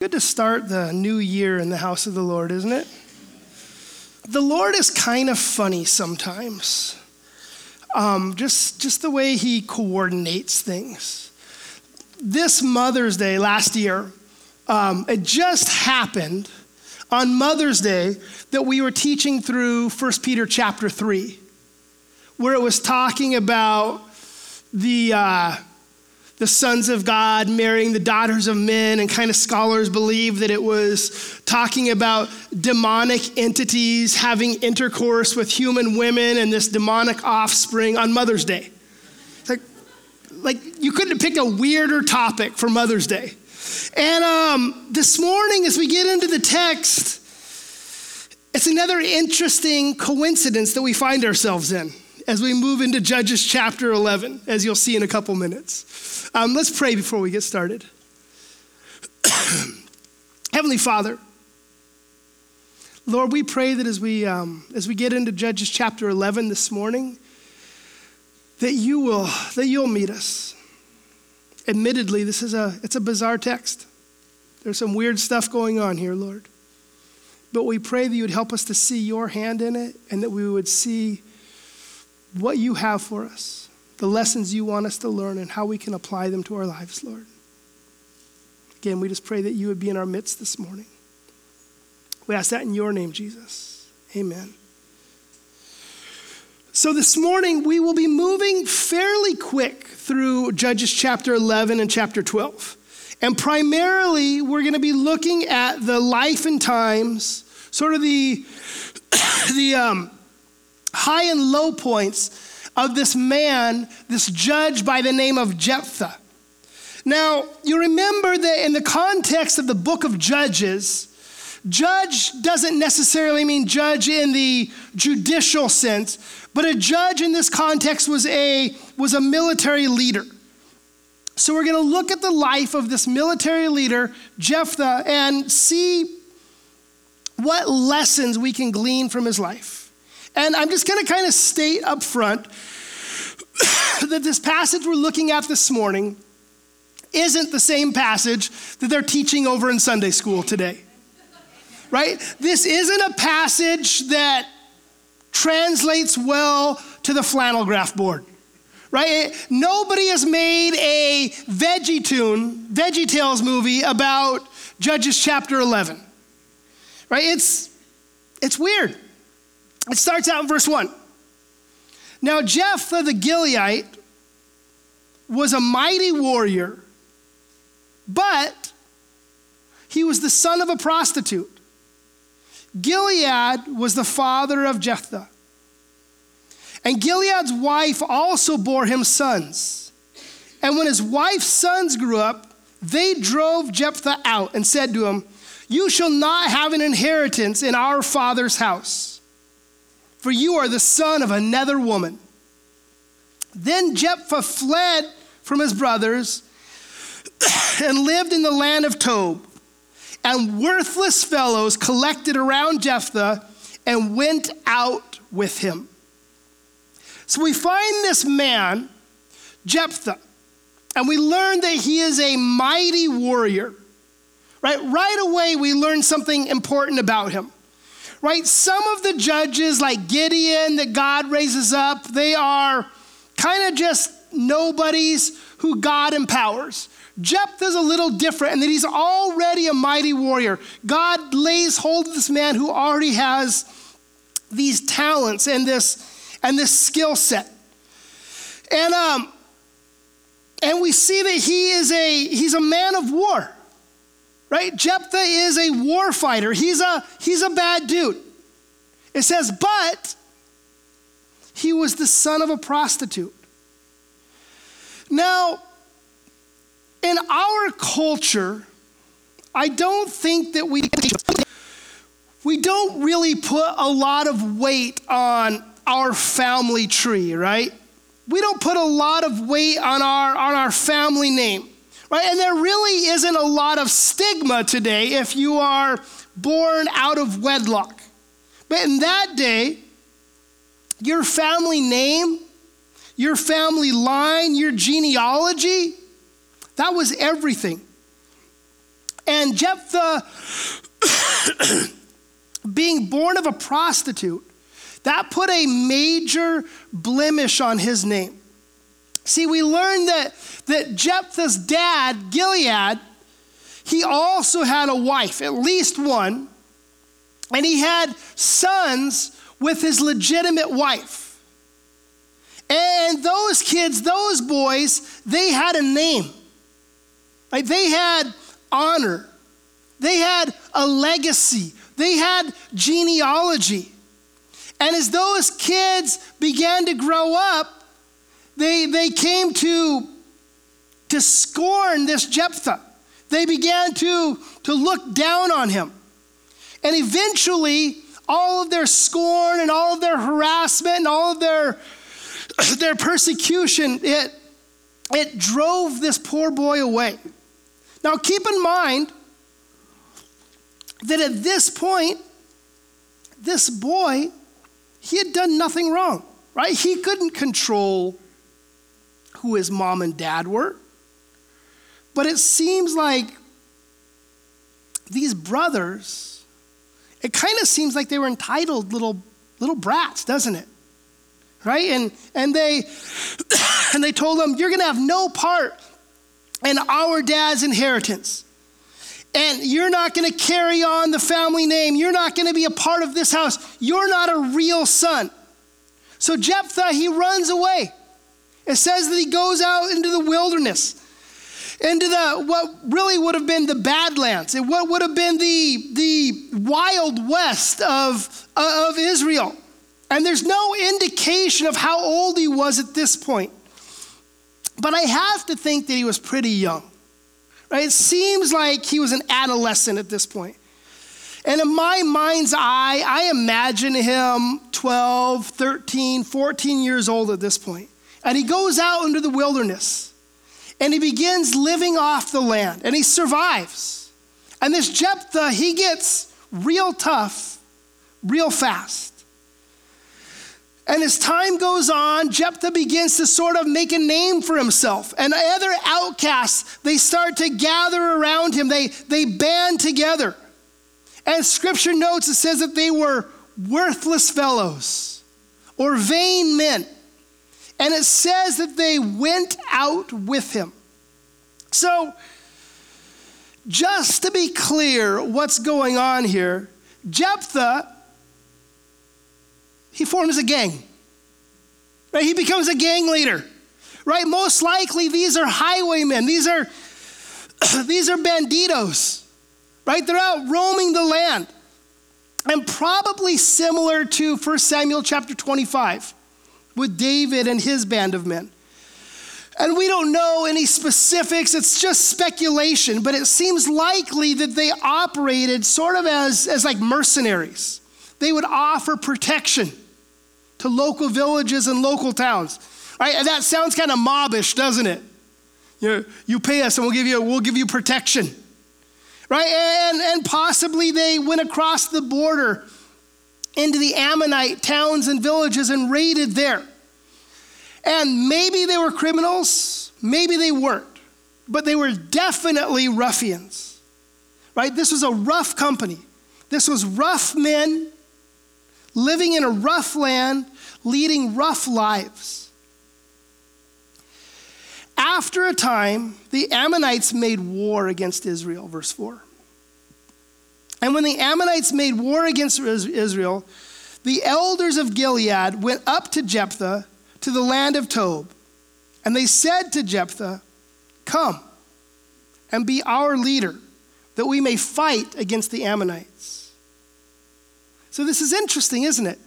Good to start the new year in the house of the Lord, isn't it? The Lord is kind of funny sometimes. Um, just, just the way He coordinates things. This Mother's Day last year, um, it just happened on Mother's Day that we were teaching through 1 Peter chapter 3, where it was talking about the. Uh, the sons of God marrying the daughters of men, and kind of scholars believe that it was talking about demonic entities having intercourse with human women and this demonic offspring on Mother's Day. Like, like you couldn't have picked a weirder topic for Mother's Day. And um, this morning, as we get into the text, it's another interesting coincidence that we find ourselves in as we move into Judges chapter 11, as you'll see in a couple minutes. Um, let's pray before we get started. Heavenly Father, Lord, we pray that as we, um, as we get into Judges chapter 11 this morning, that you will, that you'll meet us. Admittedly, this is a, it's a bizarre text. There's some weird stuff going on here, Lord. But we pray that you would help us to see your hand in it and that we would see what you have for us, the lessons you want us to learn, and how we can apply them to our lives, Lord. Again, we just pray that you would be in our midst this morning. We ask that in your name, Jesus. Amen. So, this morning, we will be moving fairly quick through Judges chapter 11 and chapter 12. And primarily, we're going to be looking at the life and times, sort of the, the um, high and low points of this man, this judge by the name of Jephthah. Now, you remember that in the context of the book of Judges, judge doesn't necessarily mean judge in the judicial sense, but a judge in this context was a, was a military leader. So we're going to look at the life of this military leader, Jephthah, and see what lessons we can glean from his life. And I'm just going to kind of state up front that this passage we're looking at this morning isn't the same passage that they're teaching over in Sunday school today. Right? This isn't a passage that translates well to the flannel graph board. Right? Nobody has made a Veggie Tune, Veggie Tales movie about Judges chapter 11. Right? It's it's weird. It starts out in verse 1. Now, Jephthah the Gileadite was a mighty warrior, but he was the son of a prostitute. Gilead was the father of Jephthah. And Gilead's wife also bore him sons. And when his wife's sons grew up, they drove Jephthah out and said to him, You shall not have an inheritance in our father's house for you are the son of another woman. Then Jephthah fled from his brothers and lived in the land of Tob. And worthless fellows collected around Jephthah and went out with him. So we find this man, Jephthah, and we learn that he is a mighty warrior. Right? Right away, we learn something important about him right? Some of the judges, like Gideon, that God raises up, they are kind of just nobodies who God empowers. Jephthah's a little different in that he's already a mighty warrior. God lays hold of this man who already has these talents and this and this skill set. And um and we see that he is a he's a man of war right? Jephthah is a war fighter. He's a, he's a bad dude. It says, but he was the son of a prostitute. Now, in our culture, I don't think that we we don't really put a lot of weight on our family tree, right? We don't put a lot of weight on our on our family name. Right? And there really isn't a lot of stigma today if you are born out of wedlock. But in that day, your family name, your family line, your genealogy, that was everything. And Jephthah, being born of a prostitute, that put a major blemish on his name. See, we learned that, that Jephthah's dad, Gilead, he also had a wife, at least one, and he had sons with his legitimate wife. And those kids, those boys, they had a name. Like they had honor. They had a legacy. They had genealogy. And as those kids began to grow up, they, they came to, to scorn this Jephthah. They began to, to look down on him. And eventually, all of their scorn and all of their harassment and all of their, their persecution, it, it drove this poor boy away. Now, keep in mind that at this point, this boy, he had done nothing wrong, right? He couldn't control who his mom and dad were. But it seems like these brothers, it kind of seems like they were entitled little, little brats, doesn't it? Right? And, and, they, and they told them, You're going to have no part in our dad's inheritance. And you're not going to carry on the family name. You're not going to be a part of this house. You're not a real son. So Jephthah, he runs away. It says that he goes out into the wilderness, into the what really would have been the Badlands, and what would have been the, the wild west of, of Israel. And there's no indication of how old he was at this point. But I have to think that he was pretty young. Right? It seems like he was an adolescent at this point. And in my mind's eye, I imagine him 12, 13, 14 years old at this point. And he goes out into the wilderness and he begins living off the land and he survives. And this Jephthah, he gets real tough real fast. And as time goes on, Jephthah begins to sort of make a name for himself. And other outcasts, they start to gather around him. They, they band together. And scripture notes it says that they were worthless fellows or vain men. And it says that they went out with him. So, just to be clear what's going on here, Jephthah, he forms a gang. Right? He becomes a gang leader. Right? Most likely these are highwaymen. These are these are banditos. Right? They're out roaming the land. And probably similar to 1 Samuel chapter 25 with David and his band of men. And we don't know any specifics, it's just speculation, but it seems likely that they operated sort of as, as like mercenaries. They would offer protection to local villages and local towns. Right? And that sounds kind of mobbish, doesn't it? You, you pay us and we'll give you, we'll give you protection. Right? And, and possibly they went across the border into the Ammonite towns and villages and raided there. And maybe they were criminals, maybe they weren't, but they were definitely ruffians. Right? This was a rough company. This was rough men living in a rough land, leading rough lives. After a time, the Ammonites made war against Israel, verse 4. And when the Ammonites made war against Israel, the elders of Gilead went up to Jephthah to the land of Tob. And they said to Jephthah, Come and be our leader, that we may fight against the Ammonites. So this is interesting, isn't it?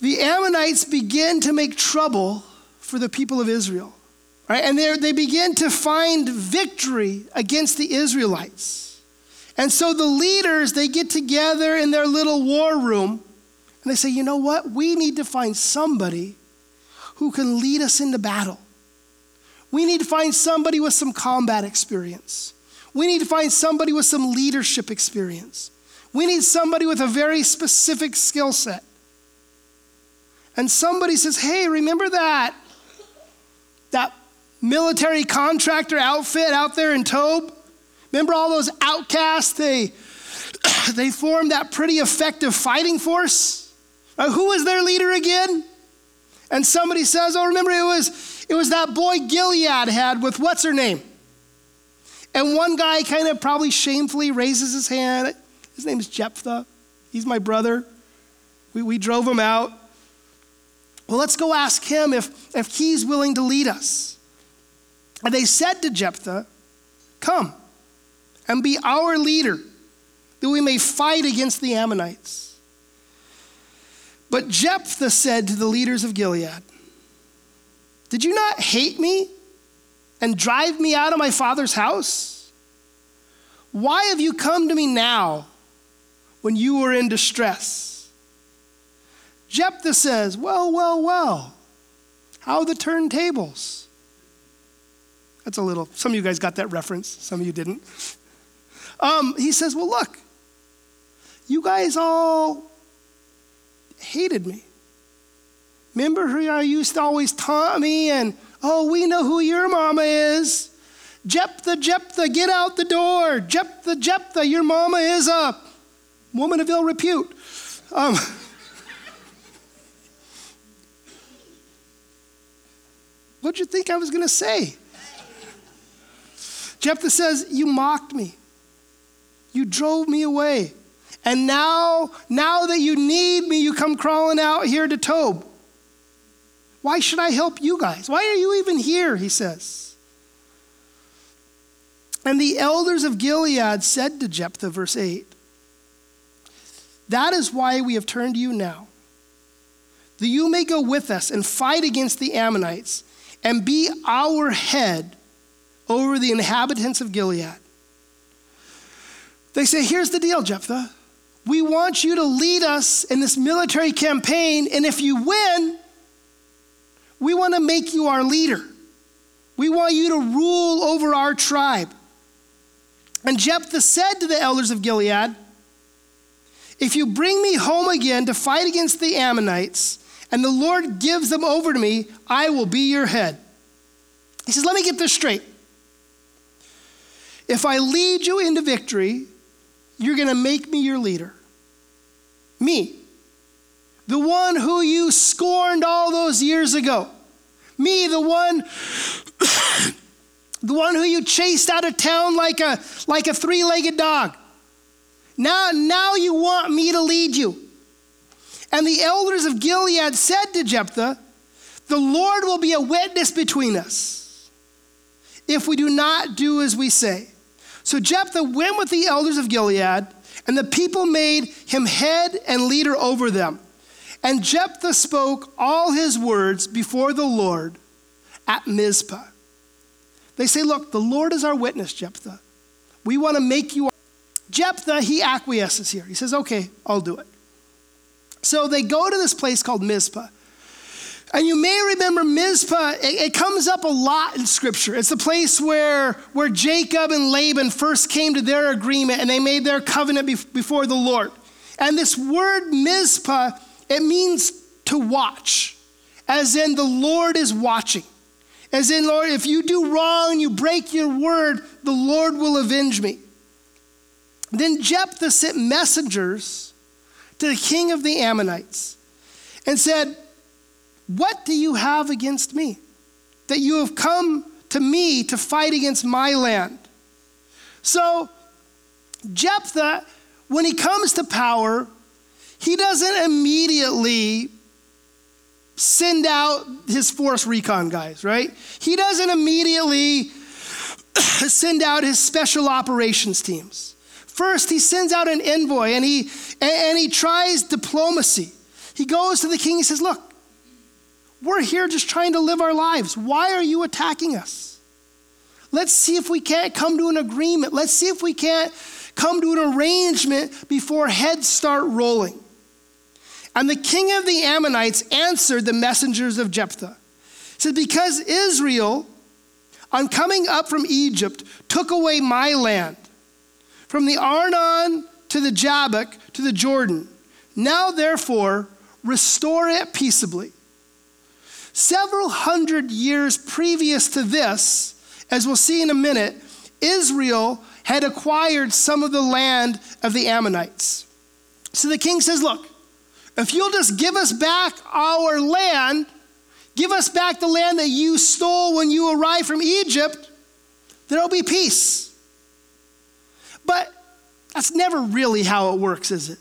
The Ammonites begin to make trouble for the people of Israel. Right? And they begin to find victory against the Israelites. And so the leaders, they get together in their little war room and they say, you know what? We need to find somebody who can lead us into battle. We need to find somebody with some combat experience. We need to find somebody with some leadership experience. We need somebody with a very specific skill set. And somebody says, hey, remember that? That military contractor outfit out there in Tob? Remember all those outcasts? They, they formed that pretty effective fighting force. Uh, who was their leader again? And somebody says, oh, remember it was, it was that boy Gilead had with what's her name? And one guy kind of probably shamefully raises his hand. His name is Jephthah. He's my brother. We, we drove him out. Well, let's go ask him if, if he's willing to lead us. And they said to Jephthah, Come and be our leader, that we may fight against the Ammonites. But Jephthah said to the leaders of Gilead, Did you not hate me and drive me out of my father's house? Why have you come to me now when you were in distress? Jephthah says, Well, well, well, how the turntables? That's a little, some of you guys got that reference, some of you didn't. Um, he says, Well, look, you guys all hated me. Remember who I used to always taunt me and, oh, we know who your mama is. Jephthah, Jephthah, get out the door. Jephthah, Jephthah, your mama is a woman of ill repute. Um, what'd you think I was going to say? Jephthah says, You mocked me. You drove me away. And now, now that you need me, you come crawling out here to Tob. Why should I help you guys? Why are you even here? He says. And the elders of Gilead said to Jephthah, verse 8, That is why we have turned to you now, that you may go with us and fight against the Ammonites and be our head over the inhabitants of Gilead. They say, Here's the deal, Jephthah. We want you to lead us in this military campaign, and if you win, we want to make you our leader. We want you to rule over our tribe. And Jephthah said to the elders of Gilead, If you bring me home again to fight against the Ammonites, and the Lord gives them over to me, I will be your head. He says, Let me get this straight. If I lead you into victory, you're going to make me your leader. Me. The one who you scorned all those years ago. Me, the one the one who you chased out of town like a like a three-legged dog. Now now you want me to lead you. And the elders of Gilead said to Jephthah, "The Lord will be a witness between us if we do not do as we say." So Jephthah went with the elders of Gilead, and the people made him head and leader over them. And Jephthah spoke all his words before the Lord at Mizpah. They say, Look, the Lord is our witness, Jephthah. We want to make you. Our... Jephthah, he acquiesces here. He says, Okay, I'll do it. So they go to this place called Mizpah. And you may remember Mizpah, it, it, comes up a lot in Scripture. It's the place where, where Jacob and Laban first came to their agreement and they made their covenant before the Lord. And this word Mizpah, it means to watch, as in the Lord is watching. As in, Lord, if you do wrong, and you break your word, the Lord will avenge me. Then Jephthah sent messengers to the king of the Ammonites and said, what do you have against me? That you have come to me to fight against my land. So, Jephthah, when he comes to power, he doesn't immediately send out his force recon guys, right? He doesn't immediately send out his special operations teams. First, he sends out an envoy and he and he tries diplomacy. He goes to the king, he says, Look, we're here just trying to live our lives. Why are you attacking us? Let's see if we can't come to an agreement. Let's see if we can't come to an arrangement before heads start rolling. And the king of the Ammonites answered the messengers of Jephthah. He said, Because Israel, on coming up from Egypt, took away my land, from the Arnon to the Jabbok to the Jordan. Now, therefore, restore it peaceably. Several hundred years previous to this, as we'll see in a minute, Israel had acquired some of the land of the Ammonites. So the king says, Look, if you'll just give us back our land, give us back the land that you stole when you arrived from Egypt, there'll be peace. But that's never really how it works, is it?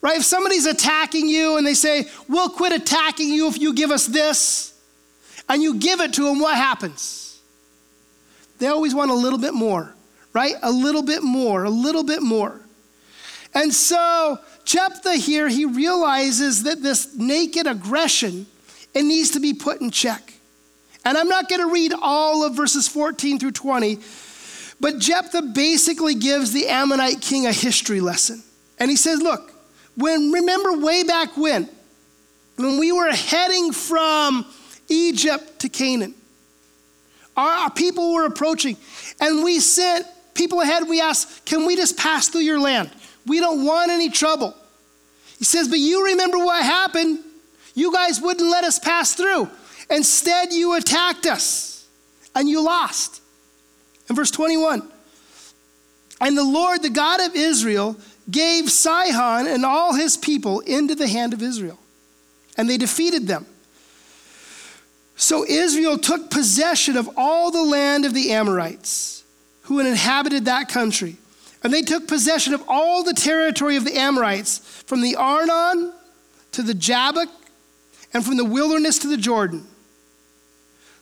Right? If somebody's attacking you and they say, We'll quit attacking you if you give us this, and you give it to them, what happens? They always want a little bit more, right? A little bit more, a little bit more. And so Jephthah here, he realizes that this naked aggression, it needs to be put in check. And I'm not going to read all of verses 14 through 20, but Jephthah basically gives the Ammonite king a history lesson. And he says, Look, when remember way back when, when we were heading from Egypt to Canaan, our, our people were approaching, and we sent people ahead. We asked, Can we just pass through your land? We don't want any trouble. He says, But you remember what happened. You guys wouldn't let us pass through. Instead, you attacked us and you lost. In verse 21, and the Lord, the God of Israel, gave Sihon and all his people into the hand of Israel, and they defeated them. So Israel took possession of all the land of the Amorites who had inhabited that country and they took possession of all the territory of the Amorites, from the Arnon to the Jabbok, and from the wilderness to the Jordan.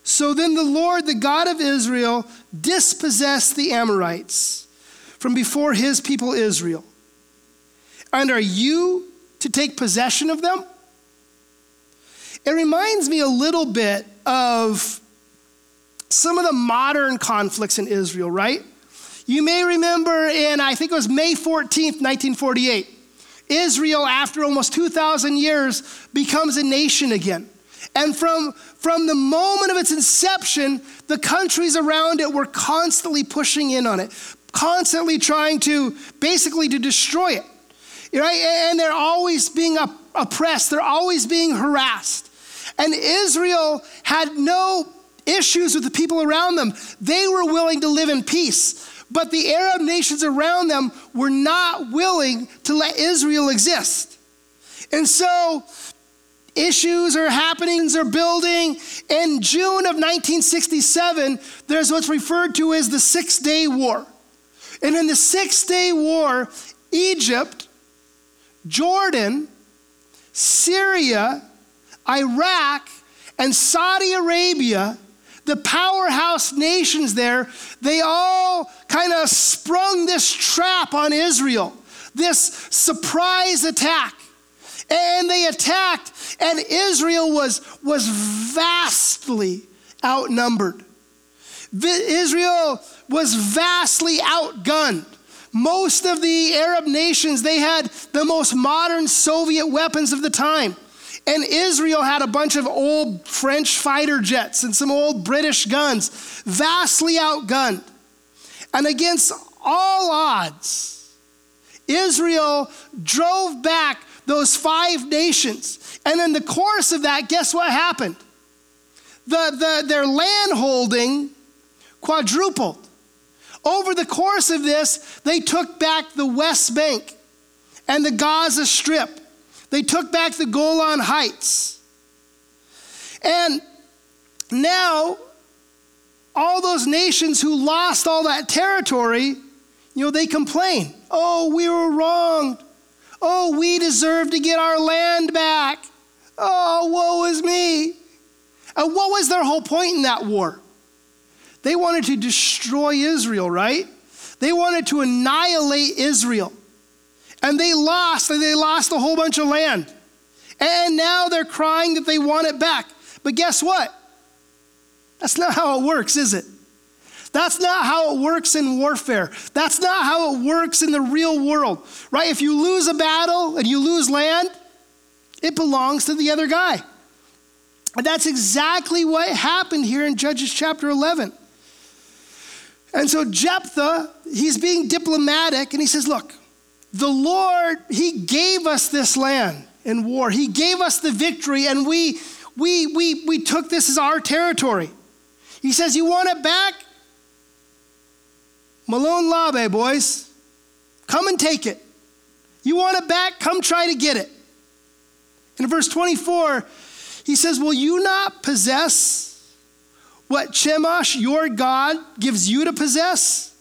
So then the Lord, the God of Israel, dispossessed the Amorites from before his people Israel. And are you to take possession of them? It reminds me a little bit of some of the modern conflicts in Israel, right? You may remember in, I think it was May 14th, 1948, Israel, after almost 2,000 years, becomes a nation again. And from, from the moment of its inception, the countries around it were constantly pushing in on it, constantly trying to basically to destroy it. Right? And they're always being oppressed, they're always being harassed. And Israel had no issues with the people around them. They were willing to live in peace. But the Arab nations around them were not willing to let Israel exist. And so issues are happening, are building. In June of 1967, there's what's referred to as the Six Day War. And in the Six Day War, Egypt, Jordan, Syria, Iraq, and Saudi Arabia the powerhouse nations there, they all kind of sprung this trap on Israel, this surprise attack. And they attacked, and Israel was, was vastly outnumbered. Israel was vastly outgunned. Most of the Arab nations, they had the most modern Soviet weapons of the time. And Israel had a bunch of old French fighter jets and some old British guns, vastly outgunned. And against all odds, Israel drove back those five nations. And in the course of that, guess what happened? The, the, their land holding quadrupled. Over the course of this, they took back the West Bank and the Gaza Strip they took back the Golan Heights. And now, all those nations who lost all that territory, you know, they complain. Oh, we were wronged. Oh, we deserve to get our land back. Oh, woe is me. And what was their whole point in that war? They wanted to destroy Israel, right? They wanted to annihilate Israel. And they lost, and they lost a whole bunch of land. And now they're crying that they want it back. But guess what? That's not how it works, is it? That's not how it works in warfare. That's not how it works in the real world, right? If you lose a battle and you lose land, it belongs to the other guy. And that's exactly what happened here in Judges chapter 11. And so Jephthah, he's being diplomatic and he says, Look, the Lord, He gave us this land in war. He gave us the victory, and we, we, we, we took this as our territory. He says, You want it back? Molon Labe, boys. Come and take it. You want it back? Come try to get it. In verse 24, he says, Will you not possess what Chemosh, your God, gives you to possess?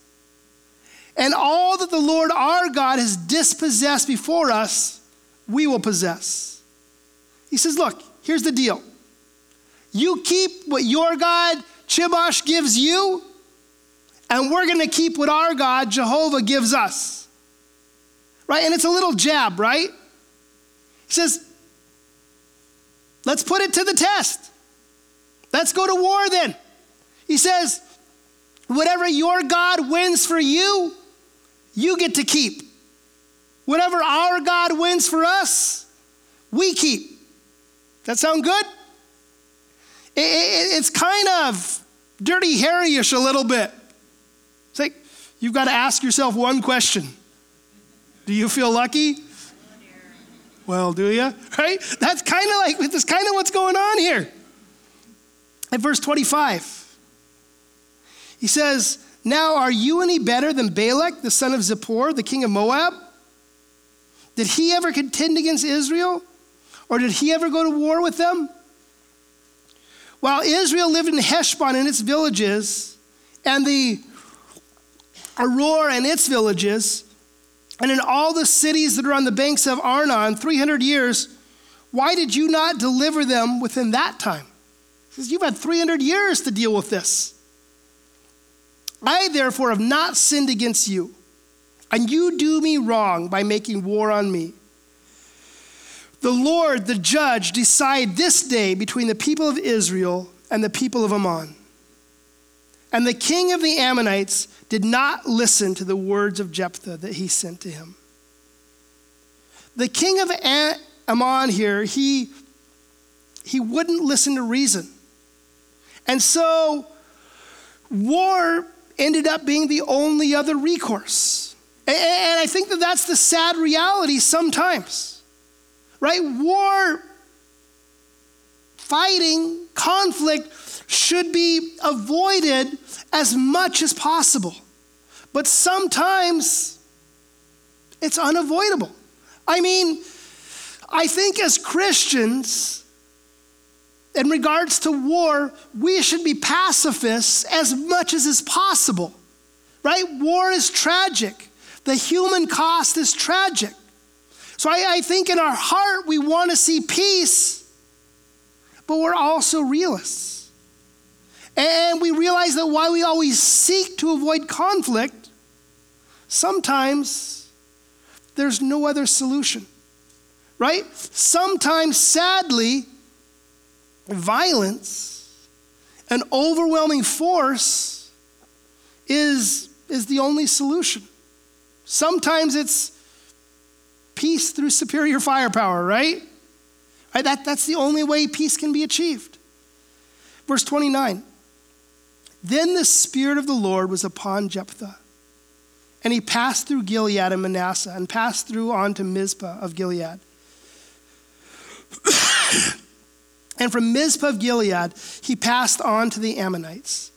And all that the Lord our God has dispossessed before us, we will possess. He says, Look, here's the deal. You keep what your God, Chemosh, gives you, and we're going to keep what our God, Jehovah, gives us. Right? And it's a little jab, right? He says, Let's put it to the test. Let's go to war then. He says, Whatever your God wins for you, you get to keep. Whatever our God wins for us, we keep. That sound good? It, it, it's kind of dirty Harry-ish a little bit. It's like you've got to ask yourself one question. Do you feel lucky? Well, do you? Right? That's kind of like that's kind of what's going on here. At verse 25, he says, Now are you any better than Balak, the son of Zippor, the king of Moab? Did he ever contend against Israel? Or did he ever go to war with them? While Israel lived in Heshbon and its villages, and the Aroer and its villages, and in all the cities that are on the banks of Arnon, 300 years, why did you not deliver them within that time? Says, You've had 300 years to deal with this. I, therefore, have not sinned against you, and you do me wrong by making war on me. The Lord, the judge, decide this day between the people of Israel and the people of Ammon. And the king of the Ammonites did not listen to the words of Jephthah that he sent to him. The king of Ammon here, he, he wouldn't listen to reason. And so war ended up being the only other recourse. And I think that that's the sad reality sometimes, right? War, fighting, conflict should be avoided as much as possible. But sometimes it's unavoidable. I mean, I think as Christians, in regards to war, we should be pacifists as much as is possible, right? War is tragic, the human cost is tragic. So I, I think in our heart, we want to see peace, but we're also realists. And we realize that while we always seek to avoid conflict, sometimes there's no other solution, right? Sometimes, sadly, violence, an overwhelming force, is, is the only solution. Sometimes it's peace through superior firepower, right? right? That, that's the only way peace can be achieved. Verse 29 then the Spirit of the Lord was upon Jephthah. And he passed through Gilead and Manasseh and passed through on to Mizpah of Gilead. And from Mizpah of Gilead, he passed on to the Ammonites.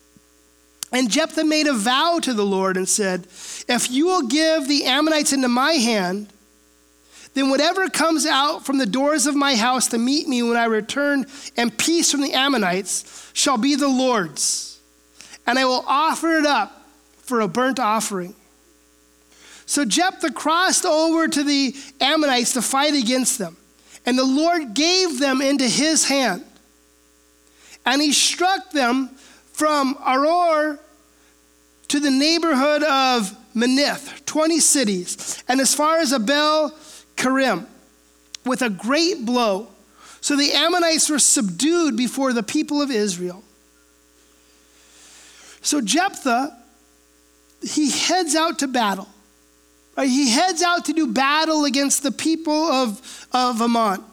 And Jephthah made a vow to the Lord and said, If you will give the Ammonites into my hand, then whatever comes out from the doors of my house to meet me when I return and peace from the Ammonites shall be the Lord's and I will offer it up for a burnt offering. So Jephthah crossed over to the Ammonites to fight against them, and the Lord gave them into his hand. And he struck them from Aroer to the neighborhood of Minnith, 20 cities, and as far as Abel Kerim, with a great blow. So the Ammonites were subdued before the people of Israel. So Jephthah, he heads out to battle. He heads out to do battle against the people of, of Ammon.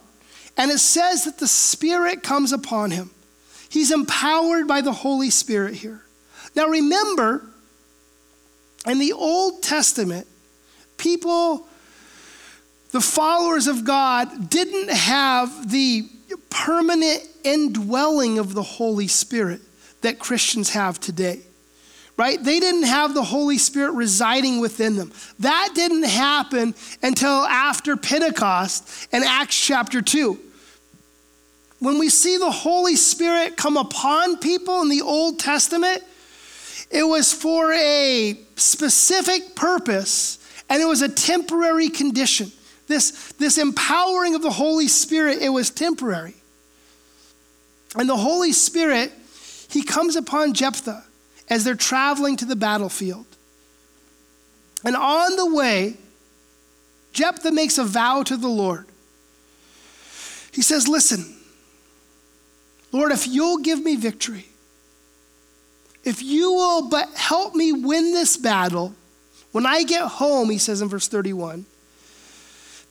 And it says that the Spirit comes upon him. He's empowered by the Holy Spirit here. Now remember, in the Old Testament, people, the followers of God, didn't have the permanent indwelling of the Holy Spirit that Christians have today. Right? They didn't have the Holy Spirit residing within them. That didn't happen until after Pentecost in Acts chapter 2. When we see the Holy Spirit come upon people in the Old Testament, it was for a specific purpose and it was a temporary condition. This, this empowering of the Holy Spirit, it was temporary. And the Holy Spirit, he comes upon Jephthah as they're traveling to the battlefield. And on the way, Jephthah makes a vow to the Lord. He says, Listen, Lord, if you'll give me victory, if you will but help me win this battle, when I get home, he says in verse 31,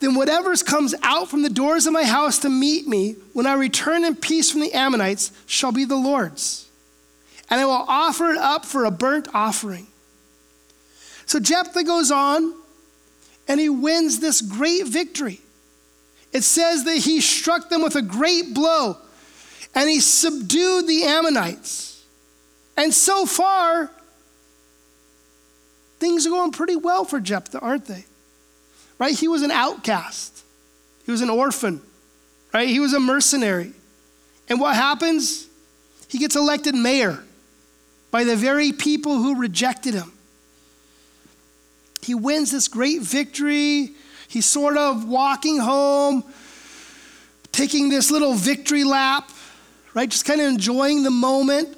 then whatever comes out from the doors of my house to meet me when I return in peace from the Ammonites shall be the Lord's. And I will offer it up for a burnt offering. So Jephthah goes on and he wins this great victory. It says that he struck them with a great blow and he subdued the Ammonites. And so far, things are going pretty well for Jephthah, aren't they? right? He was an outcast, he was an orphan, right? He was a mercenary. And what happens? He gets elected mayor by the very people who rejected him. He wins this great victory. He's sort of walking home, taking this little victory lap, right? Just kind of enjoying the moment.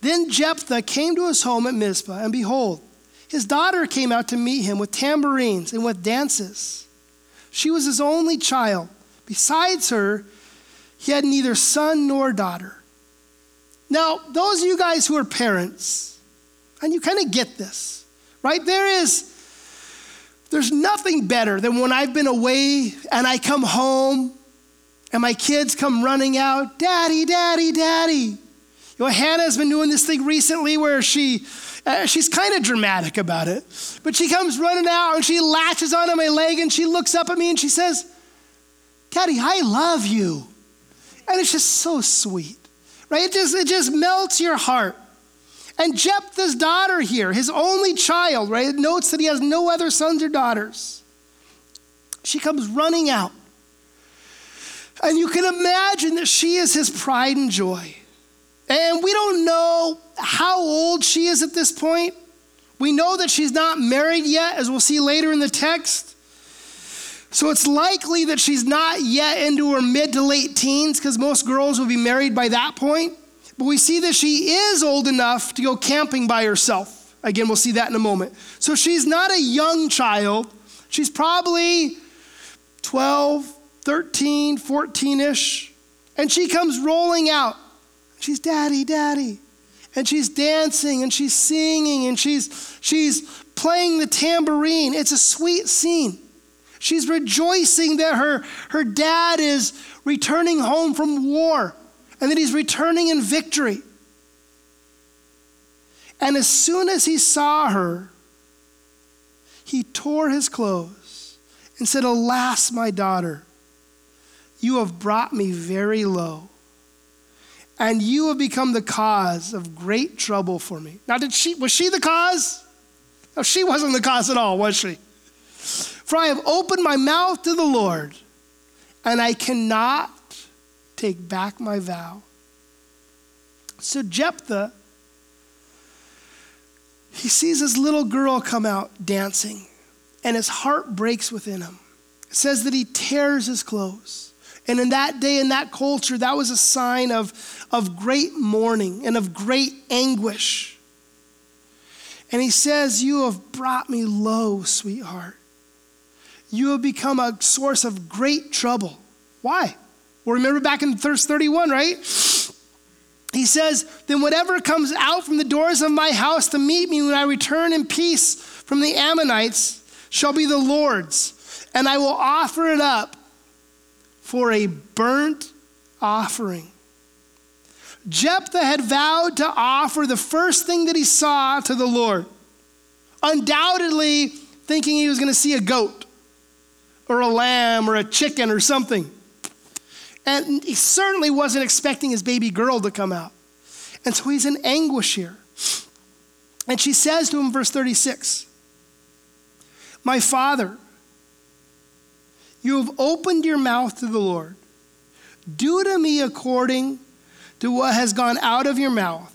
Then Jephthah came to his home at Mizpah, and behold, his daughter came out to meet him with tambourines and with dances. She was his only child. Besides her, he had neither son nor daughter. Now, those of you guys who are parents, and you kind of get this, right? There is, there's nothing better than when I've been away and I come home and my kids come running out, Daddy, Daddy, Daddy. You know, Hannah's been doing this thing recently where she uh, she's kind of dramatic about it, but she comes running out and she latches onto my leg and she looks up at me and she says, Daddy, I love you. And it's just so sweet, right? It just, it just melts your heart. And Jephthah's daughter here, his only child, right? It notes that he has no other sons or daughters. She comes running out. And you can imagine that she is his pride and joy. And we don't know how old she is at this point. We know that she's not married yet, as we'll see later in the text. So it's likely that she's not yet into her mid to late teens, because most girls will be married by that point. But we see that she is old enough to go camping by herself. Again, we'll see that in a moment. So she's not a young child. She's probably 12, 13, 14 ish. And she comes rolling out. She's, Daddy, Daddy and she's dancing and she's singing and she's, she's playing the tambourine. It's a sweet scene. She's rejoicing that her, her dad is returning home from war and that he's returning in victory. And as soon as he saw her, he tore his clothes and said, Alas, my daughter, you have brought me very low and you have become the cause of great trouble for me. Now, did she, was she the cause? No, she wasn't the cause at all, was she? For I have opened my mouth to the Lord, and I cannot take back my vow. So Jephthah, he sees his little girl come out dancing, and his heart breaks within him. It says that he tears his clothes. And in that day, in that culture, that was a sign of, of great mourning and of great anguish. And he says, You have brought me low, sweetheart. You have become a source of great trouble. Why? Well, remember back in verse 31, right? He says, Then whatever comes out from the doors of my house to meet me when I return in peace from the Ammonites shall be the Lord's, and I will offer it up for a burnt offering. Jephthah had vowed to offer the first thing that he saw to the Lord, undoubtedly thinking he was going to see a goat or a lamb or a chicken or something. And he certainly wasn't expecting his baby girl to come out. And so he's in anguish here. And she says to him, verse 36, My father, you have opened your mouth to the Lord. Do to me according to what has gone out of your mouth.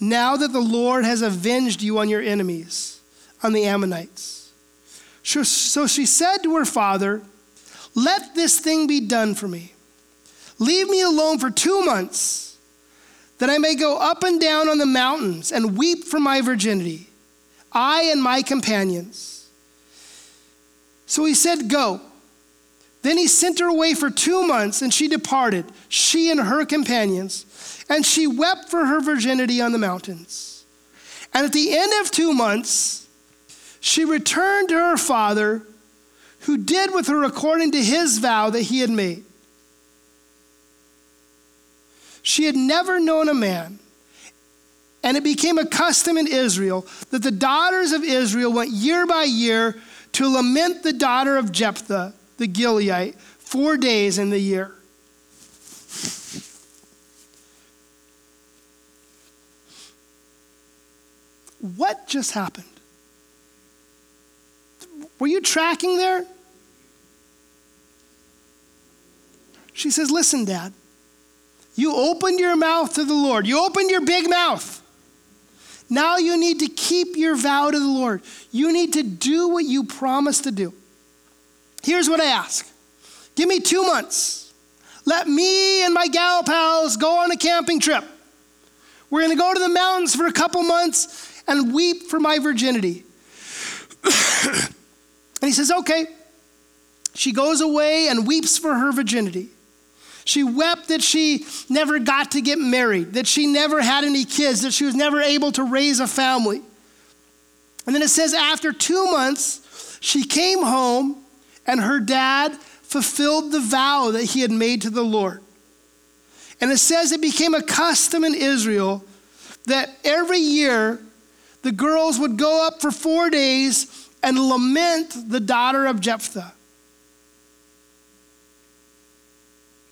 Now that the Lord has avenged you on your enemies, on the Ammonites. So she said to her father, Let this thing be done for me. Leave me alone for two months, that I may go up and down on the mountains and weep for my virginity, I and my companions. So he said, Go. Then he sent her away for two months, and she departed, she and her companions, and she wept for her virginity on the mountains. And at the end of two months, she returned to her father, who did with her according to his vow that he had made. She had never known a man. And it became a custom in Israel that the daughters of Israel went year by year to lament the daughter of Jephthah, the Gileadite, four days in the year. What just happened? Were you tracking there? She says, Listen, Dad, you opened your mouth to the Lord, you opened your big mouth. Now you need to keep your vow to the Lord. You need to do what you promised to do. Here's what I ask give me two months. Let me and my gal pals go on a camping trip. We're going to go to the mountains for a couple months and weep for my virginity. and he says, okay. She goes away and weeps for her virginity. She wept that she never got to get married, that she never had any kids, that she was never able to raise a family. And then it says, after two months, she came home and her dad fulfilled the vow that he had made to the Lord. And it says it became a custom in Israel that every year the girls would go up for four days and lament the daughter of Jephthah.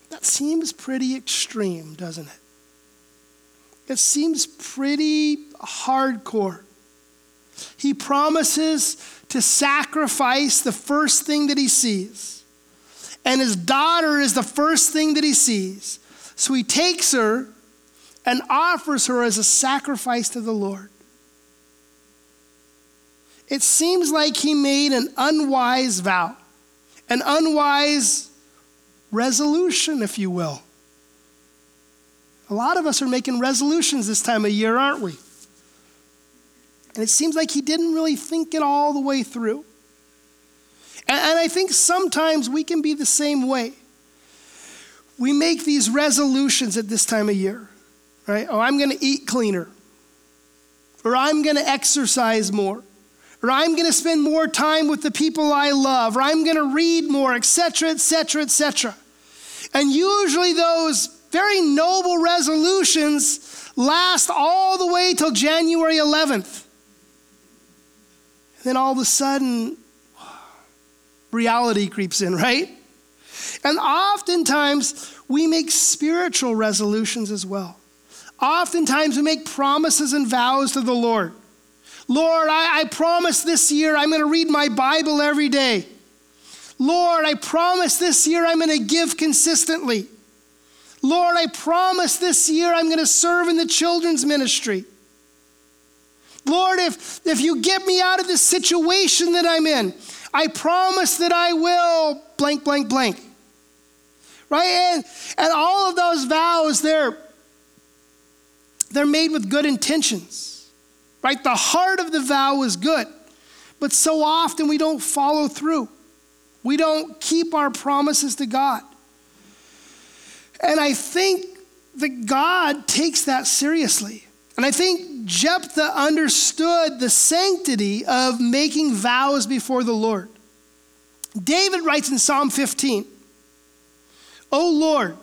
That seems pretty extreme, doesn't it? It seems pretty hardcore. He promises to sacrifice the first thing that he sees. And his daughter is the first thing that he sees. So he takes her and offers her as a sacrifice to the Lord. It seems like he made an unwise vow, an unwise resolution, if you will. A lot of us are making resolutions this time of year, aren't we? And it seems like he didn't really think it all the way through. And, and I think sometimes we can be the same way. We make these resolutions at this time of year, right? Oh, I'm going to eat cleaner, or I'm going to exercise more or I'm going to spend more time with the people I love, or I'm going to read more, etc., etc., etc. And usually those very noble resolutions last all the way till January 11th. And then all of a sudden, reality creeps in, right? And oftentimes, we make spiritual resolutions as well. Oftentimes, we make promises and vows to the Lord. Lord, I, I promise this year I'm going to read my Bible every day. Lord, I promise this year I'm going to give consistently. Lord, I promise this year I'm going to serve in the children's ministry. Lord, if, if you get me out of this situation that I'm in, I promise that I will blank, blank, blank. Right? And, and all of those vows, they're, they're made with good intentions. Right? The heart of the vow is good. But so often we don't follow through. We don't keep our promises to God. And I think that God takes that seriously. And I think Jephthah understood the sanctity of making vows before the Lord. David writes in Psalm 15, O Lord,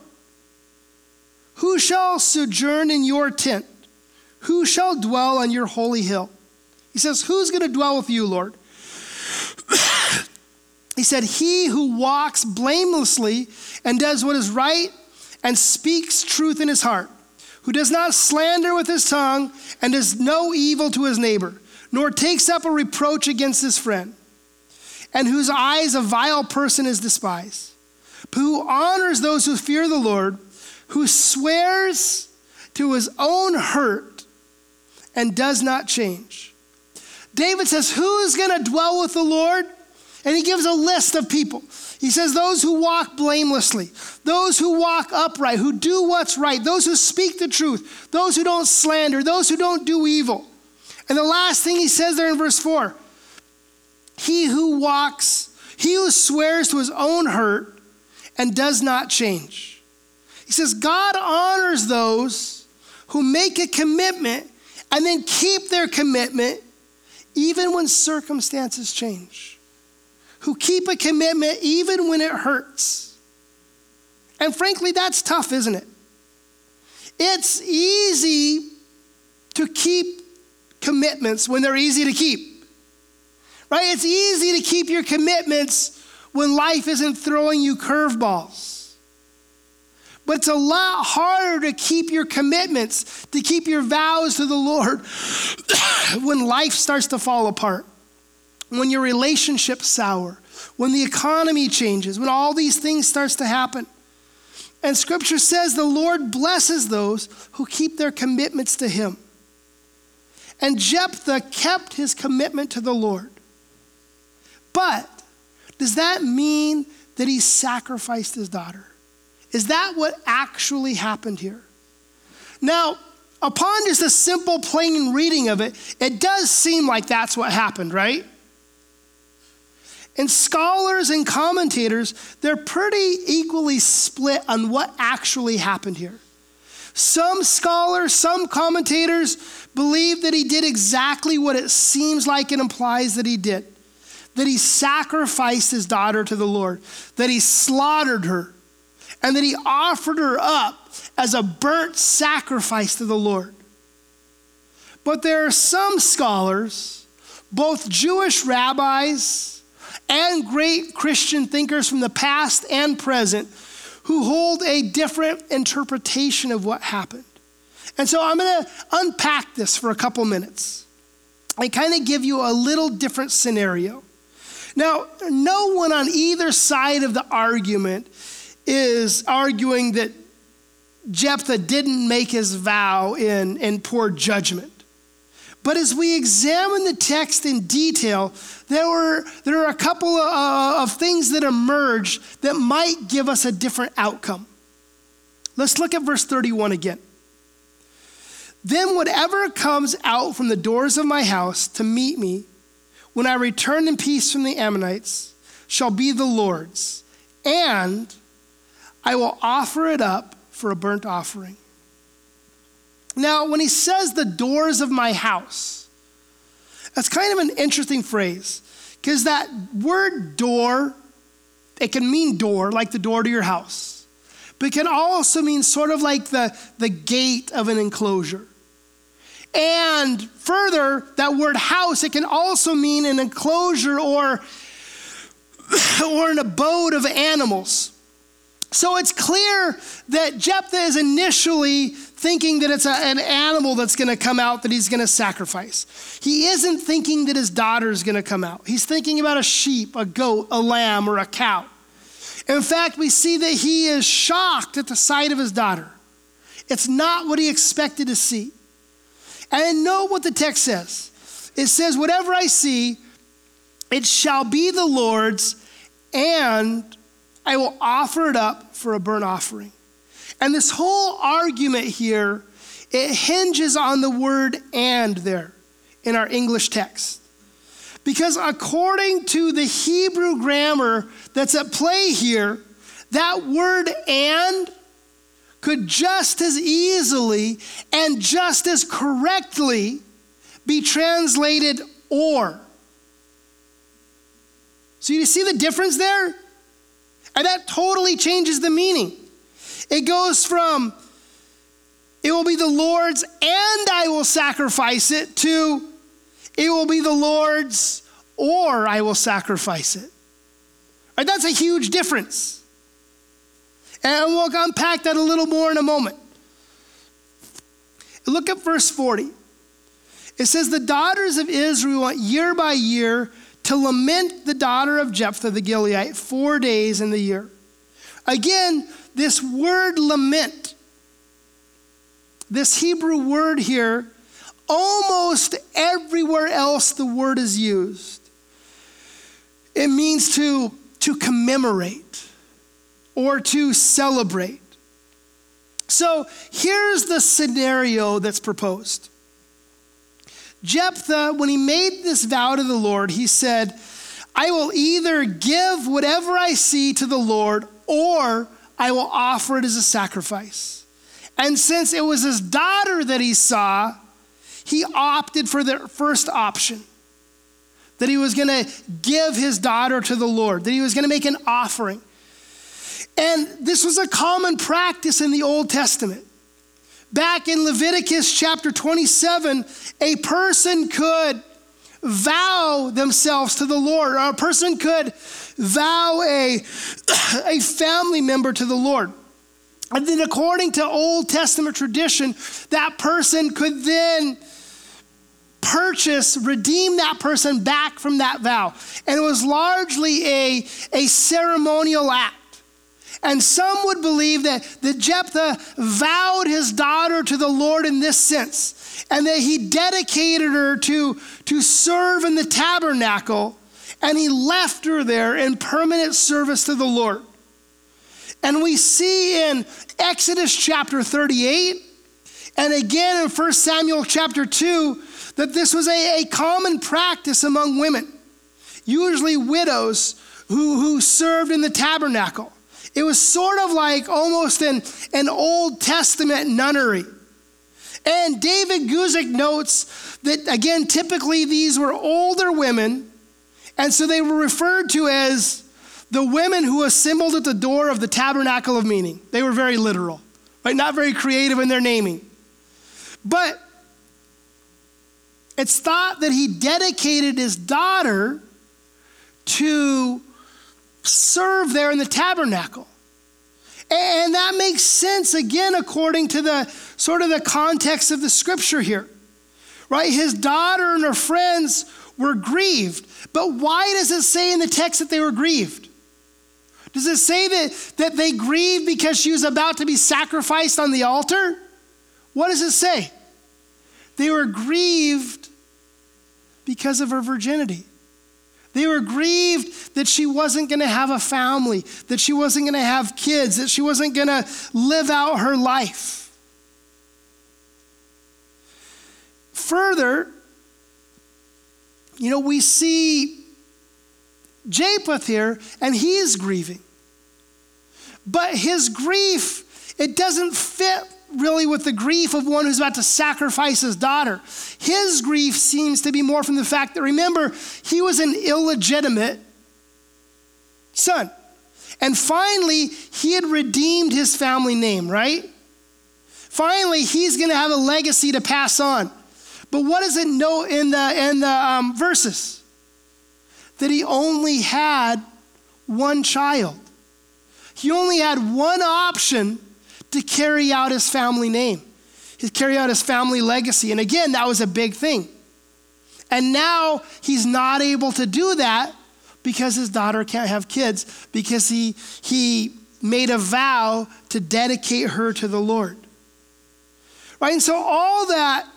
who shall sojourn in your tent? Who shall dwell on your holy hill? He says, Who's going to dwell with you, Lord? He said, He who walks blamelessly and does what is right and speaks truth in his heart, who does not slander with his tongue and does no evil to his neighbor, nor takes up a reproach against his friend, and whose eyes a vile person is despised, but who honors those who fear the Lord, who swears to his own hurt and does not change. David says, Who's going to dwell with the Lord? And he gives a list of people. He says, Those who walk blamelessly, those who walk upright, who do what's right, those who speak the truth, those who don't slander, those who don't do evil. And the last thing he says there in verse 4 He who walks, he who swears to his own hurt and does not change. He says, God honors those who make a commitment and then keep their commitment even when circumstances change who keep a commitment even when it hurts. And frankly, that's tough, isn't it? It's easy to keep commitments when they're easy to keep. Right? It's easy to keep your commitments when life isn't throwing you curveballs. But it's a lot harder to keep your commitments, to keep your vows to the Lord when life starts to fall apart when your relationships sour, when the economy changes, when all these things starts to happen. And scripture says the Lord blesses those who keep their commitments to him. And Jephthah kept his commitment to the Lord. But does that mean that he sacrificed his daughter? Is that what actually happened here? Now, upon just a simple plain reading of it, it does seem like that's what happened, right? And scholars and commentators, they're pretty equally split on what actually happened here. Some scholars, some commentators believe that he did exactly what it seems like it implies that he did that he sacrificed his daughter to the Lord, that he slaughtered her, and that he offered her up as a burnt sacrifice to the Lord. But there are some scholars, both Jewish rabbis and great Christian thinkers from the past and present who hold a different interpretation of what happened. And so I'm going to unpack this for a couple minutes and kind of give you a little different scenario. Now, no one on either side of the argument is arguing that Jephthah didn't make his vow in, in poor judgment. But as we examine the text in detail, there, were, there are a couple of, uh, of things that emerge that might give us a different outcome. Let's look at verse 31 again. Then, whatever comes out from the doors of my house to meet me when I return in peace from the Ammonites shall be the Lord's, and I will offer it up for a burnt offering. Now, when he says the doors of my house, that's kind of an interesting phrase because that word door, it can mean door, like the door to your house, but it can also mean sort of like the, the gate of an enclosure. And further, that word house, it can also mean an enclosure or, or an abode of animals. So it's clear that Jephthah is initially thinking that it's a, an animal that's going to come out that he's going to sacrifice. He isn't thinking that his daughter is going to come out. He's thinking about a sheep, a goat, a lamb, or a cow. In fact, we see that he is shocked at the sight of his daughter. It's not what he expected to see. And know what the text says it says, Whatever I see, it shall be the Lord's, and I will offer it up for a burnt offering. And this whole argument here, it hinges on the word and there in our English text. Because according to the Hebrew grammar that's at play here, that word and could just as easily and just as correctly be translated or. So you see the difference there? And that totally changes the meaning. It goes from, it will be the Lord's and I will sacrifice it, to, it will be the Lord's or I will sacrifice it. Right, that's a huge difference. And we'll unpack that a little more in a moment. Look at verse 40. It says, The daughters of Israel went year by year to lament the daughter of Jephthah the Gileadite four days in the year. Again, this word lament, this Hebrew word here, almost everywhere else the word is used. It means to, to commemorate or to celebrate. So here's the scenario that's proposed Jephthah, when he made this vow to the Lord, he said, I will either give whatever I see to the Lord or I will offer it as a sacrifice. And since it was his daughter that he saw, he opted for the first option that he was going to give his daughter to the Lord, that he was going to make an offering. And this was a common practice in the Old Testament. Back in Leviticus chapter 27, a person could vow themselves to the Lord, or a person could vow a, a family member to the Lord. And then, according to Old Testament tradition, that person could then purchase, redeem that person back from that vow. And it was largely a, a ceremonial act. And some would believe that, that Jephthah vowed his daughter to the Lord in this sense, and that he dedicated her to, to serve in the tabernacle, and he left her there in permanent service to the Lord. And we see in Exodus chapter 38, and again in 1 Samuel chapter 2, that this was a, a common practice among women, usually widows who, who served in the tabernacle. It was sort of like almost an, an Old Testament nunnery. And David Guzik notes that, again, typically these were older women, and so they were referred to as the women who assembled at the door of the tabernacle of meeting. They were very literal, right? Not very creative in their naming. But it's thought that he dedicated his daughter to serve there in the tabernacle. And that makes sense again according to the sort of the context of the scripture here. Right? His daughter and her friends were grieved. But why does it say in the text that they were grieved? Does it say that, that they grieved because she was about to be sacrificed on the altar? What does it say? They were grieved because of her virginity. They were grieved that she wasn't going to have a family, that she wasn't going to have kids, that she wasn't going to live out her life. Further, you know, we see Jephthah here, and he is grieving. But his grief, it doesn't fit really with the grief of one who's about to sacrifice his daughter. His grief seems to be more from the fact that, remember, he was an illegitimate son. And finally, he had redeemed his family name, right? Finally, he's going to have a legacy to pass on. But what does it note in the, in the um, verses? That he only had one child. He only had one option to carry out his family name, to carry out his family legacy. And again, that was a big thing. And now he's not able to do that because his daughter can't have kids because he, he made a vow to dedicate her to the Lord. Right? And so all that,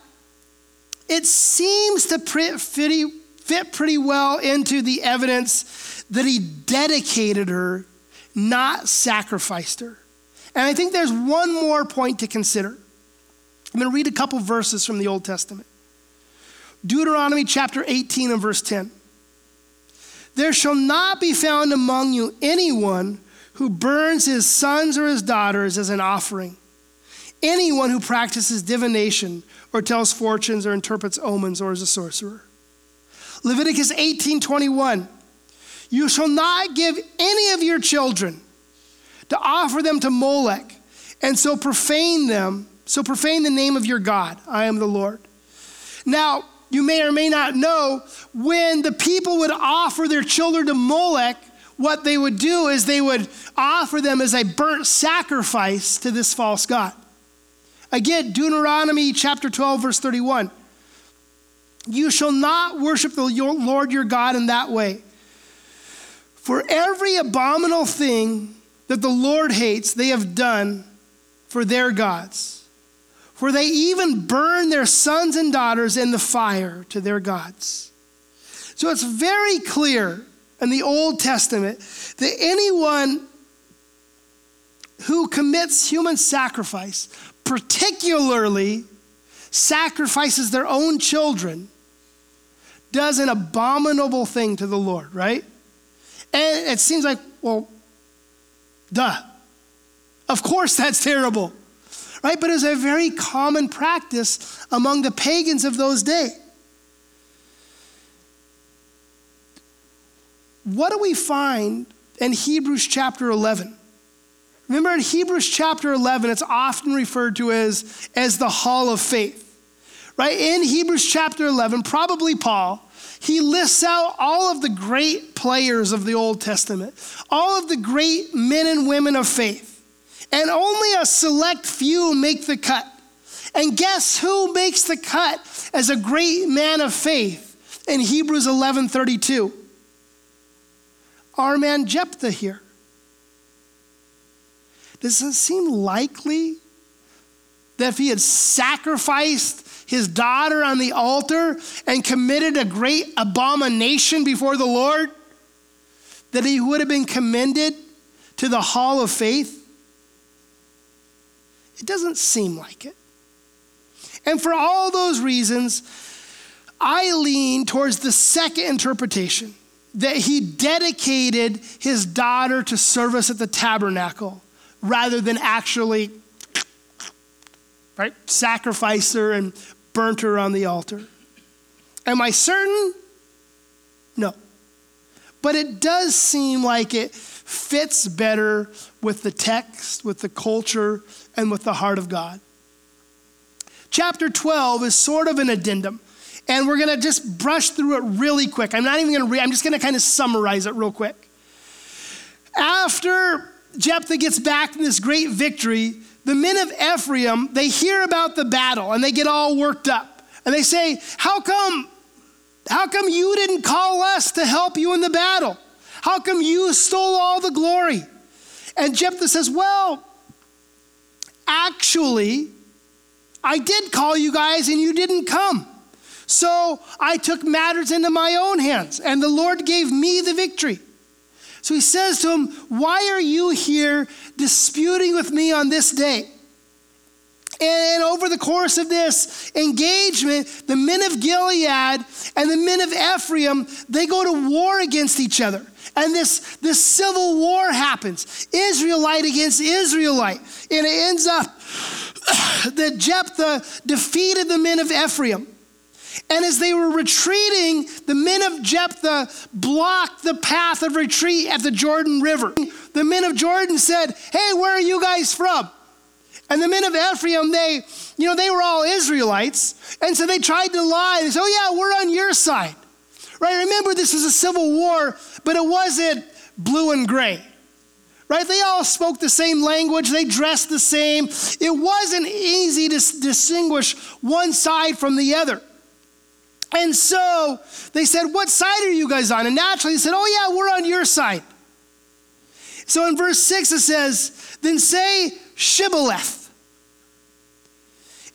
it seems to fit pretty well into the evidence that he dedicated her, not sacrificed her. And I think there's one more point to consider. I'm going to read a couple verses from the Old Testament. Deuteronomy chapter 18 and verse 10. There shall not be found among you anyone who burns his sons or his daughters as an offering, anyone who practices divination or tells fortunes or interprets omens or is a sorcerer. Leviticus 18:21 You shall not give any of your children to offer them to Molech, and so profane them, so profane the name of your God. I am the Lord. Now, you may or may not know when the people would offer their children to Molech, what they would do is they would offer them as a burnt sacrifice to this false god. Again, Deuteronomy chapter 12, verse 31. You shall not worship the Lord your God in that way. For every abominable thing that the Lord hates, they have done for their gods. For they even burn their sons and daughters in the fire to their gods. So it's very clear in the Old Testament that anyone who commits human sacrifice, particularly sacrifices their own children, does an abominable thing to the Lord, right? And it seems like, well, duh. Of course that's terrible, right? But it's a very common practice among the pagans of those days. What do we find in Hebrews chapter 11? Remember in Hebrews chapter 11, it's often referred to as, as the hall of faith. Right? In Hebrews chapter 11, probably Paul, he lists out all of the great players of the Old Testament, all of the great men and women of faith. And only a select few make the cut. And guess who makes the cut as a great man of faith in Hebrews 11:32? Our man Jephthah here. Does it seem likely that if he had sacrificed his daughter on the altar and committed a great abomination before the Lord, that he would have been commended to the hall of faith? It doesn't seem like it. And for all those reasons, I lean towards the second interpretation that he dedicated his daughter to service at the tabernacle rather than actually right sacrifice her and burnt her on the altar. Am I certain? No. But it does seem like it fits better with the text, with the culture, and with the heart of God. Chapter 12 is sort of an addendum, and we're going to just brush through it really quick. I'm not even going to read, I'm just going to kind of summarize it real quick. After Jephthah gets back from this great victory, the men of Ephraim, they hear about the battle and they get all worked up. And they say, How come, how come you didn't call us to help you in the battle? How come you stole all the glory? And Jephthah says, Well, actually, I did call you guys and you didn't come. So I took matters into my own hands, and the Lord gave me the victory. So he says to him, Why are you here disputing with me on this day? And over the course of this engagement, the men of Gilead and the men of Ephraim, they go to war against each other. And this, this civil war happens Israelite against Israelite. And it ends up that Jephthah defeated the men of Ephraim. And as they were retreating, the men of Jephthah blocked the path of retreat at the Jordan River. The men of Jordan said, Hey, where are you guys from? And the men of Ephraim, they, you know, they were all Israelites. And so they tried to lie. They said, Oh, yeah, we're on your side. Right? Remember, this was a civil war, but it wasn't blue and gray. Right? They all spoke the same language, they dressed the same. It wasn't easy to distinguish one side from the other. And so they said, What side are you guys on? And naturally, they said, Oh, yeah, we're on your side. So in verse 6, it says, Then say Shibboleth.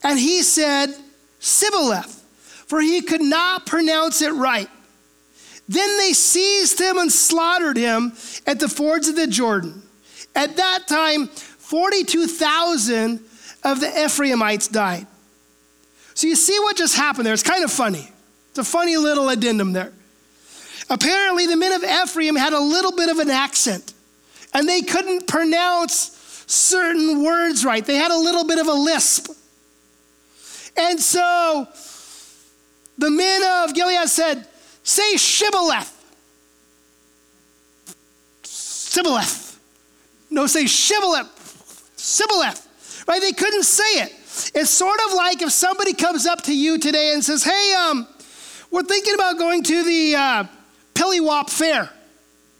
And he said, Sibboleth, for he could not pronounce it right. Then they seized him and slaughtered him at the fords of the Jordan. At that time, 42,000 of the Ephraimites died. So you see what just happened there. It's kind of funny. It's a funny little addendum there. Apparently, the men of Ephraim had a little bit of an accent, and they couldn't pronounce certain words right. They had a little bit of a lisp. And so the men of Gilead said, Say Shibboleth. Sibboleth. No, say Shibboleth. Sibboleth. Right? They couldn't say it. It's sort of like if somebody comes up to you today and says, Hey, um, we're thinking about going to the uh, Pillywop Fair.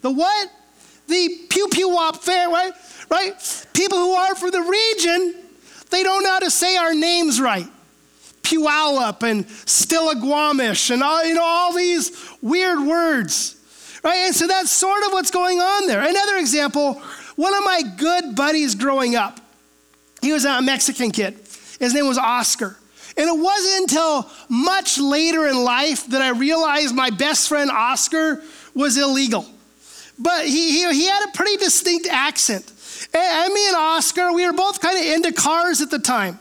The what? The Pew Pew Wop Fair, right? Right? People who are from the region, They don't know how to say our names right. Puyallup and Stillaguamish and all, you know, all these weird words. Right? And so that's sort of what's going on there. Another example, one of my good buddies growing up, he was a Mexican kid. His name was Oscar. And it wasn't until much later in life that I realized my best friend Oscar was illegal. But he, he, he had a pretty distinct accent. And me and Oscar, we were both kind of into cars at the time.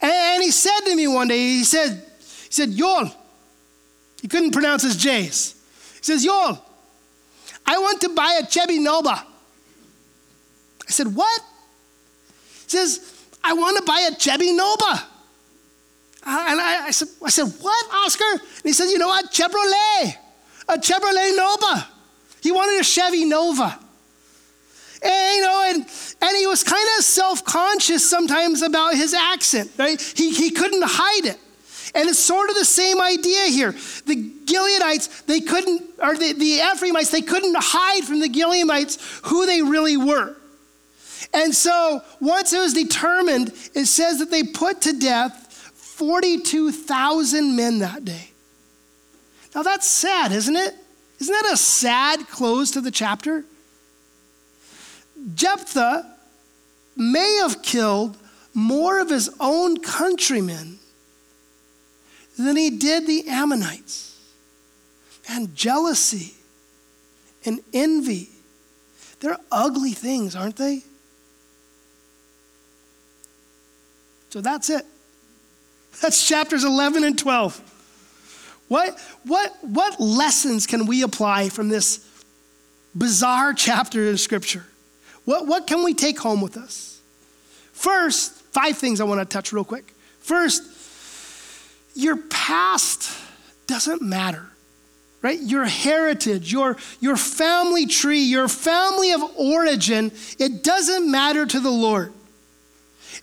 And he said to me one day, he said, he said, Yol. He couldn't pronounce his J's. He says, Yol, I want to buy a Chevy Nova. I said, what? He says, I want to buy a Chevy Nova. Uh, and I, I, said, I said, what, Oscar? And he said, you know what? Chevrolet. A Chevrolet Nova. He wanted a Chevy Nova. And, you know, and, and he was kind of self conscious sometimes about his accent, right? He, he couldn't hide it. And it's sort of the same idea here. The Gileadites, they couldn't, or the, the Ephraimites, they couldn't hide from the Gileadites who they really were. And so once it was determined, it says that they put to death 42,000 men that day. Now that's sad, isn't it? Isn't that a sad close to the chapter? Jephthah may have killed more of his own countrymen than he did the Ammonites. And jealousy and envy, they're ugly things, aren't they? So that's it. That's chapters 11 and 12. What, what, what lessons can we apply from this bizarre chapter in Scripture? What, what can we take home with us? First, five things I want to touch real quick. First, your past doesn't matter, right? Your heritage, your, your family tree, your family of origin, it doesn't matter to the Lord.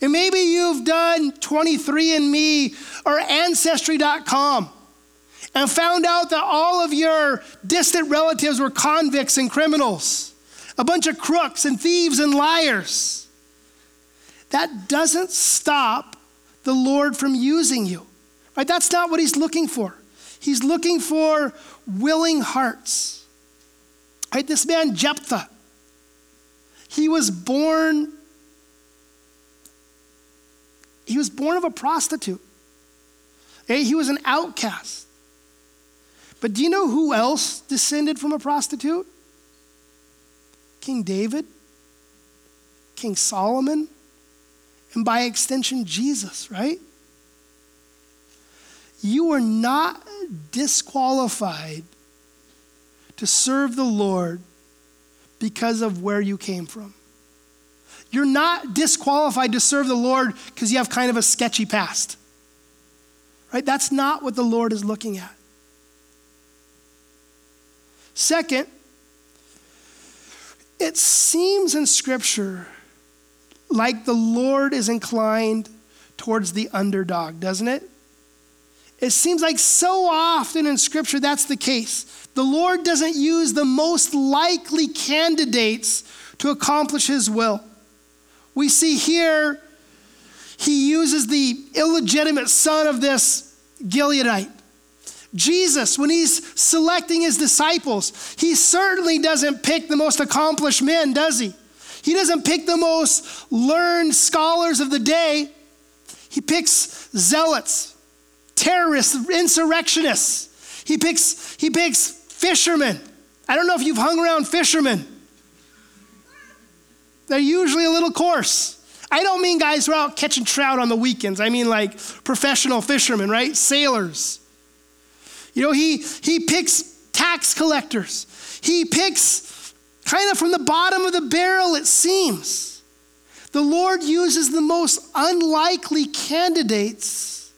And maybe you've done 23andMe or Ancestry.com and found out that all of your distant relatives were convicts and criminals, a bunch of crooks and thieves and liars. That doesn't stop the Lord from using you. Right? That's not what he's looking for. He's looking for willing hearts. Right? This man Jephthah, he was born he was born of a prostitute. He was an outcast. But do you know who else descended from a prostitute? King David, King Solomon, and by extension, Jesus, right? You are not disqualified to serve the Lord because of where you came from. You're not disqualified to serve the Lord because you have kind of a sketchy past. Right? That's not what the Lord is looking at. Second, it seems in Scripture like the Lord is inclined towards the underdog, doesn't it? It seems like so often in Scripture that's the case. The Lord doesn't use the most likely candidates to accomplish His will. We see here, He uses the illegitimate son of this Gileadite. Jesus, when he's selecting his disciples, he certainly doesn't pick the most accomplished men, does he? He doesn't pick the most learned scholars of the day. He picks zealots, terrorists, insurrectionists. He picks, he picks fishermen. I don't know if you've hung around fishermen. They're usually a little coarse. I don't mean guys who are out catching trout on the weekends. I mean like professional fishermen, right? Sailors. You know, he, he picks tax collectors. He picks kind of from the bottom of the barrel, it seems. The Lord uses the most unlikely candidates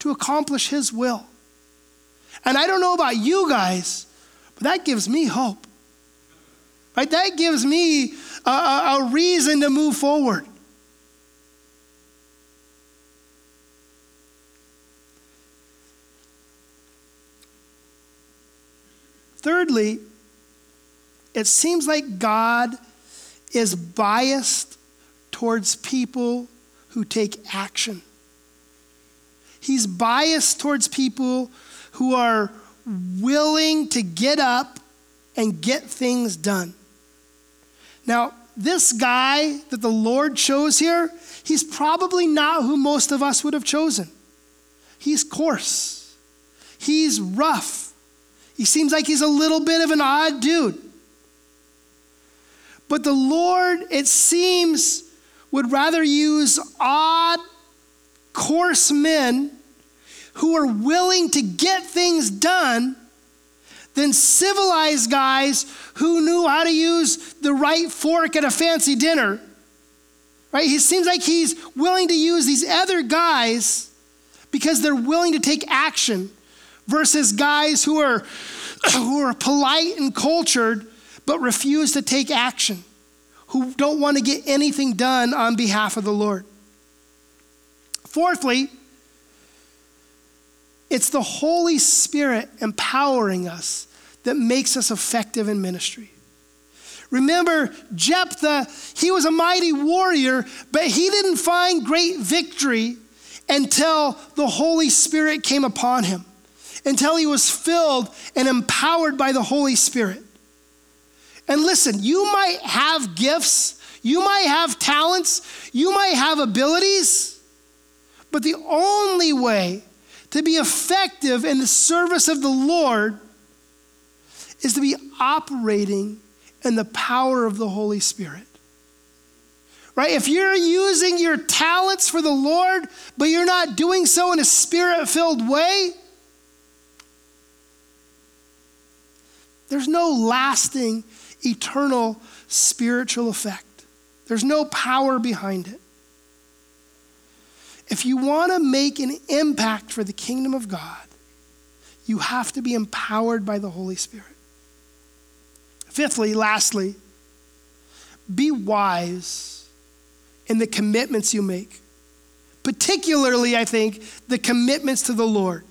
to accomplish his will. And I don't know about you guys, but that gives me hope. Right? That gives me a, a, a reason to move forward. Thirdly, it seems like God is biased towards people who who take action. He's biased towards people who are willing to get up and get things done. Now, this guy that the Lord chose here, he's probably not who most of us would have chosen. He's coarse, he's rough, he seems like he's a little bit of an odd dude. But the Lord, it seems, would rather use odd, coarse men who are willing to get things done than civilized guys who knew how to use the right fork at a fancy dinner. Right? He seems like he's willing to use these other guys because they're willing to take action versus guys who are who are polite and cultured but refuse to take action, who don't want to get anything done on behalf of the Lord. Fourthly, it's the Holy Spirit empowering us that makes us effective in ministry. Remember, Jephthah, he was a mighty warrior, but he didn't find great victory until the Holy Spirit came upon him, until he was filled and empowered by the Holy Spirit. And listen, you might have gifts, you might have talents, you might have abilities, but the only way to be effective in the service of the Lord is to be operating in the power of the Holy Spirit. Right? If you're using your talents for the Lord, but you're not doing so in a spirit filled way, there's no lasting, eternal spiritual effect. There's no power behind it. If you want to make an impact for the kingdom of God, you have to be empowered by the Holy Spirit. Fifthly, lastly, be wise in the commitments you make. Particularly, I think, the commitments to the Lord.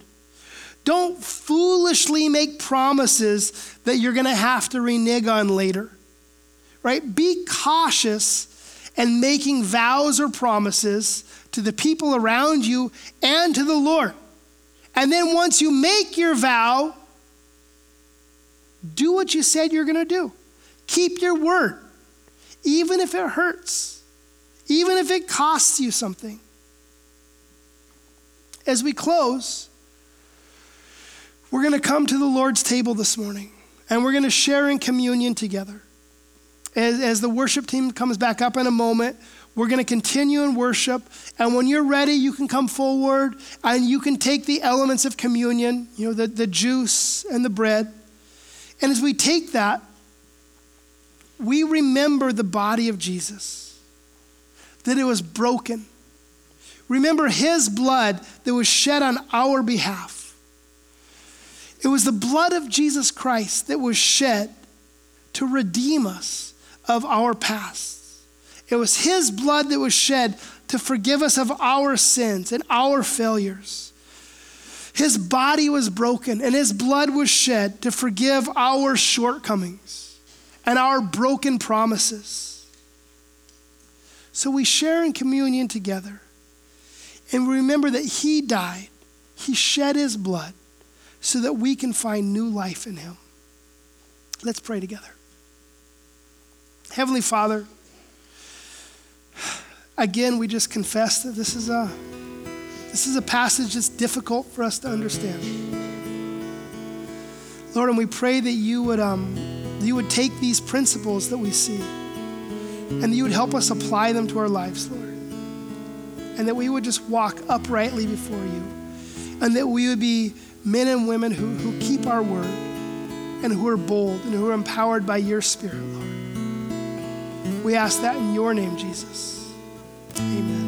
Don't foolishly make promises that you're going to have to renege on later. Right? Be cautious in making vows or promises to the people around you and to the Lord. And then once you make your vow, do what you said you're going to do. Keep your word, even if it hurts, even if it costs you something. As we close, we're going to come to the Lord's table this morning and we're going to share in communion together. As, as the worship team comes back up in a moment, we're going to continue in worship. And when you're ready, you can come forward and you can take the elements of communion, you know, the, the juice and the bread. And as we take that, we remember the body of Jesus, that it was broken. Remember his blood that was shed on our behalf. It was the blood of Jesus Christ that was shed to redeem us of our past. It was his blood that was shed to forgive us of our sins and our failures. His body was broken and his blood was shed to forgive our shortcomings and our broken promises. So we share in communion together and we remember that he died, he shed his blood so that we can find new life in him. Let's pray together. Heavenly Father, again, we just confess that this is a this is a passage that's difficult for us to understand. Lord, and we pray that you would, um, you would take these principles that we see and that you would help us apply them to our lives, Lord. And that we would just walk uprightly before you. And that we would be men and women who, who keep our word and who are bold and who are empowered by your Spirit, Lord. We ask that in your name, Jesus. Amen.